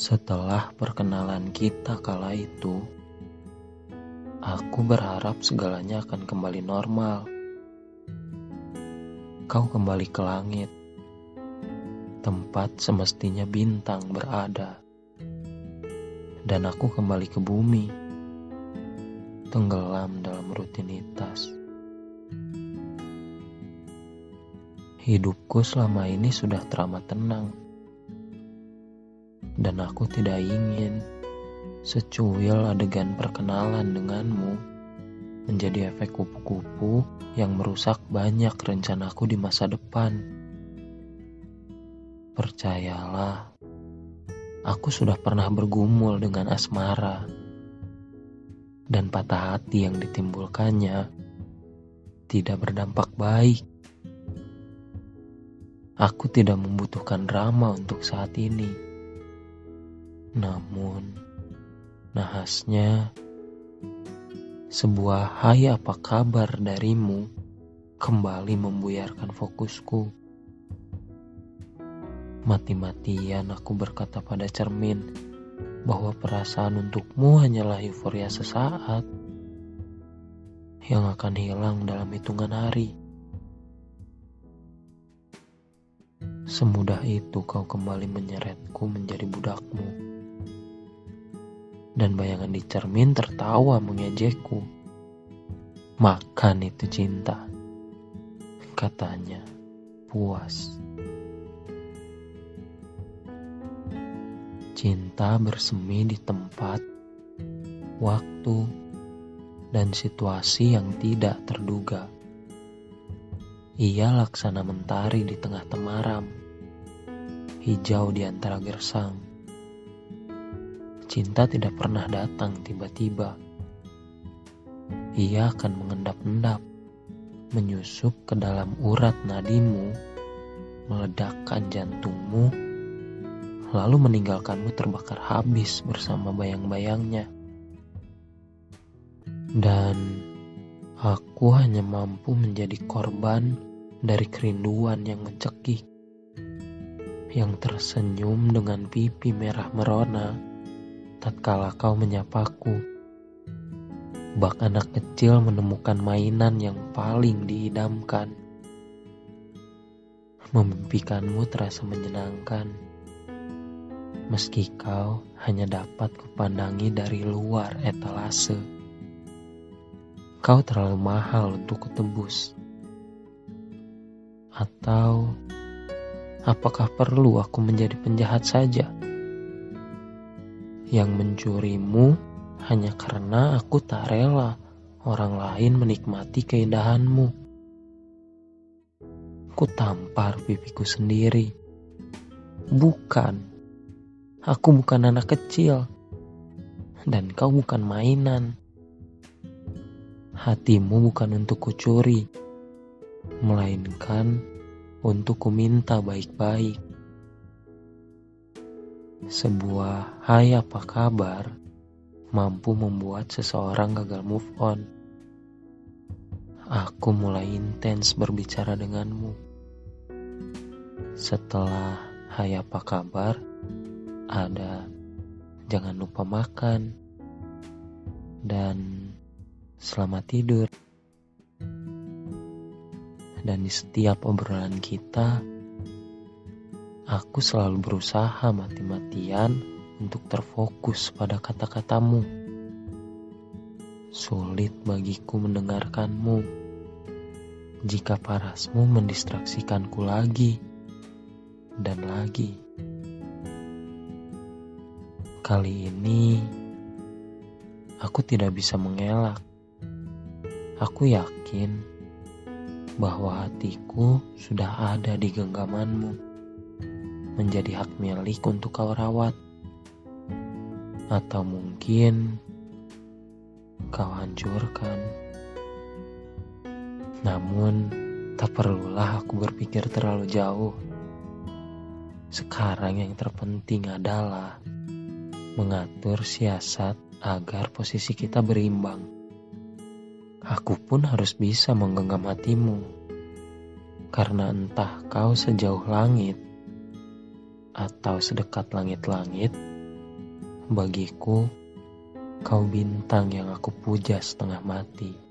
Setelah perkenalan kita kala itu, aku berharap segalanya akan kembali normal. Kau kembali ke langit, tempat semestinya bintang berada, dan aku kembali ke bumi, tenggelam dalam rutinitas. Hidupku selama ini sudah teramat tenang dan aku tidak ingin secuil adegan perkenalan denganmu menjadi efek kupu-kupu yang merusak banyak rencanaku di masa depan. Percayalah, aku sudah pernah bergumul dengan asmara dan patah hati yang ditimbulkannya tidak berdampak baik. Aku tidak membutuhkan drama untuk saat ini namun, nahasnya, sebuah hai apa kabar darimu kembali membuyarkan fokusku. Mati-matian aku berkata pada cermin bahwa perasaan untukmu hanyalah euforia sesaat yang akan hilang dalam hitungan hari. Semudah itu kau kembali menyeretku menjadi budakmu dan bayangan di cermin tertawa mengejekku. Makan itu cinta, katanya puas. Cinta bersemi di tempat, waktu, dan situasi yang tidak terduga. Ia laksana mentari di tengah temaram, hijau di antara gersang Cinta tidak pernah datang tiba-tiba. Ia akan mengendap-endap, menyusup ke dalam urat nadimu, meledakkan jantungmu, lalu meninggalkanmu terbakar habis bersama bayang-bayangnya. Dan aku hanya mampu menjadi korban dari kerinduan yang mencekik, yang tersenyum dengan pipi merah merona tatkala kau menyapaku. Bak anak kecil menemukan mainan yang paling diidamkan. Memimpikanmu terasa menyenangkan. Meski kau hanya dapat kupandangi dari luar etalase. Kau terlalu mahal untuk kutebus. Atau apakah perlu aku menjadi penjahat saja? Yang mencurimu hanya karena aku tak rela orang lain menikmati keindahanmu. Ku tampar pipiku sendiri. Bukan, aku bukan anak kecil, dan kau bukan mainan. Hatimu bukan untuk kucuri, melainkan untuk ku minta baik-baik sebuah hai apa kabar mampu membuat seseorang gagal move on. Aku mulai intens berbicara denganmu. Setelah hai apa kabar, ada jangan lupa makan dan selamat tidur. Dan di setiap obrolan kita, Aku selalu berusaha mati-matian untuk terfokus pada kata-katamu. Sulit bagiku mendengarkanmu jika parasmu mendistraksikanku lagi dan lagi. Kali ini aku tidak bisa mengelak. Aku yakin bahwa hatiku sudah ada di genggamanmu menjadi hak milik untuk kau rawat. Atau mungkin kau hancurkan. Namun, tak perlulah aku berpikir terlalu jauh. Sekarang yang terpenting adalah mengatur siasat agar posisi kita berimbang. Aku pun harus bisa menggenggam hatimu, karena entah kau sejauh langit atau sedekat langit-langit, Bagiku, kau bintang yang aku puja setengah mati.